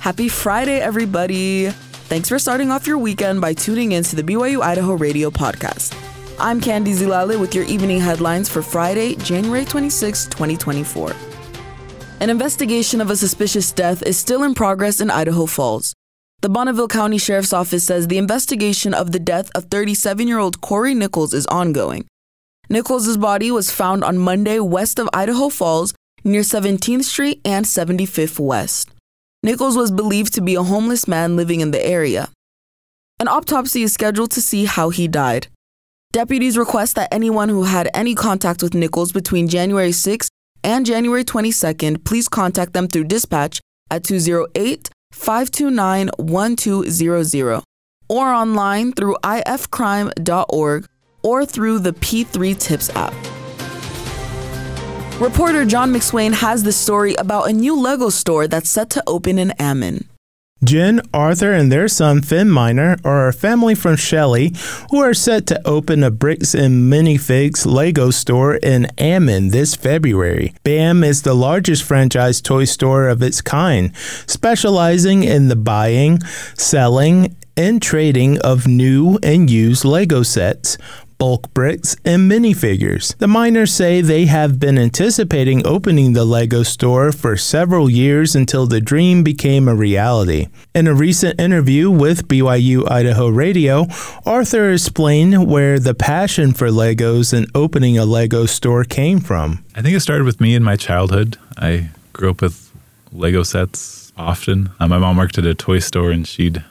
Happy Friday, everybody. Thanks for starting off your weekend by tuning in to the BYU Idaho Radio podcast. I'm Candy Zilale with your evening headlines for Friday, January 26, 2024. An investigation of a suspicious death is still in progress in Idaho Falls. The Bonneville County Sheriff's Office says the investigation of the death of 37 year old Corey Nichols is ongoing. Nichols' body was found on Monday west of Idaho Falls near 17th Street and 75th West. Nichols was believed to be a homeless man living in the area. An autopsy is scheduled to see how he died. Deputies request that anyone who had any contact with Nichols between January 6 and January 22nd please contact them through dispatch at 208 529 1200 or online through ifcrime.org or through the P3 Tips app. Reporter John McSwain has the story about a new Lego store that's set to open in Ammon. Jen, Arthur, and their son Finn Miner are a family from Shelley who are set to open a Bricks and Minifigs Lego store in Ammon this February. BAM is the largest franchise toy store of its kind, specializing in the buying, selling, and trading of new and used Lego sets bulk bricks, and minifigures. The Miners say they have been anticipating opening the Lego store for several years until the dream became a reality. In a recent interview with BYU Idaho Radio, Arthur explained where the passion for Legos and opening a Lego store came from. I think it started with me in my childhood. I grew up with Lego sets often. Uh, my mom worked at a toy store and she'd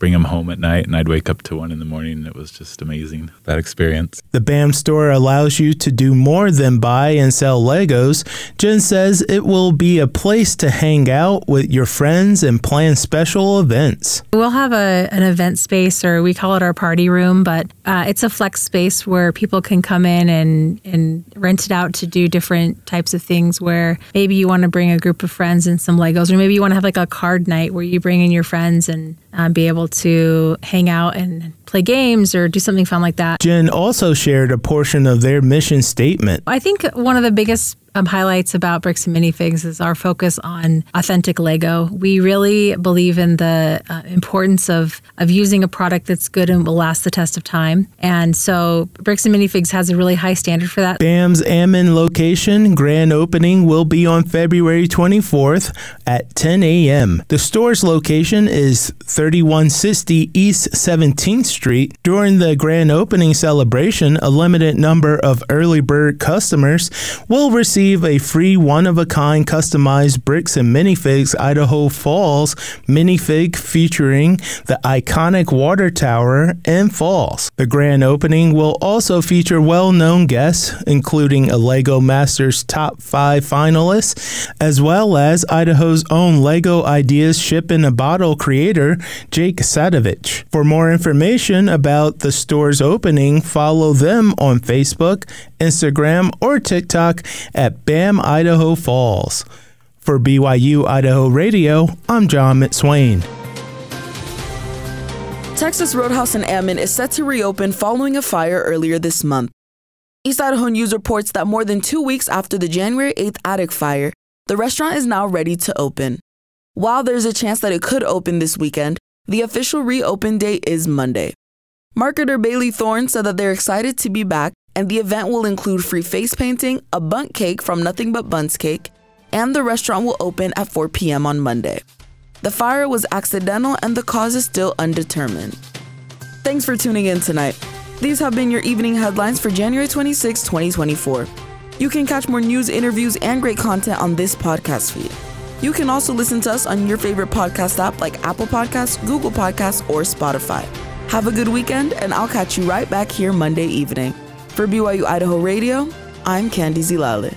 bring them home at night, and I'd wake up to one in the morning. And it was just amazing that experience. The BAM store allows you to do more than buy and sell Legos. Jen says it will be a place to hang out with your friends and plan special events. We'll have a, an event space, or we call it our party room, but uh, it's a flex space where people can come in and, and rent it out to do different types of things. Where maybe you want to bring a group of friends and some Legos, or maybe you want to have like a card night where you bring in your friends and uh, be able to hang out and play games or do something fun like that. Jen also shared a portion of their mission statement. I think one of the biggest um, highlights about Bricks and Minifigs is our focus on authentic Lego. We really believe in the uh, importance of of using a product that's good and will last the test of time. And so Bricks and Minifigs has a really high standard for that. BAM's Ammon location grand opening will be on February 24th at 10 a.m. The store's location is 3160 East 17th Street. During the grand opening celebration, a limited number of early bird customers will receive a free one of a kind customized Bricks and Minifigs Idaho Falls minifig featuring the iconic water tower and falls. The grand opening will also feature well known guests, including a LEGO Masters top five finalists, as well as Idaho's own LEGO Ideas Ship in a Bottle creator, Jake Sadovich. For more information about the store's opening, follow them on Facebook, Instagram, or TikTok at at BAM Idaho Falls. For BYU Idaho Radio, I'm John McSwain. Texas Roadhouse in Ammon is set to reopen following a fire earlier this month. East Idaho News reports that more than two weeks after the January 8th attic fire, the restaurant is now ready to open. While there's a chance that it could open this weekend, the official reopen date is Monday. Marketer Bailey Thorne said that they're excited to be back and the event will include free face painting, a Bundt cake from Nothing Bundt Cake, and the restaurant will open at 4 p.m. on Monday. The fire was accidental and the cause is still undetermined. Thanks for tuning in tonight. These have been your evening headlines for January 26, 2024. You can catch more news, interviews, and great content on this podcast feed. You can also listen to us on your favorite podcast app like Apple Podcasts, Google Podcasts, or Spotify. Have a good weekend, and I'll catch you right back here Monday evening. For BYU Idaho Radio, I'm Candy Zilale.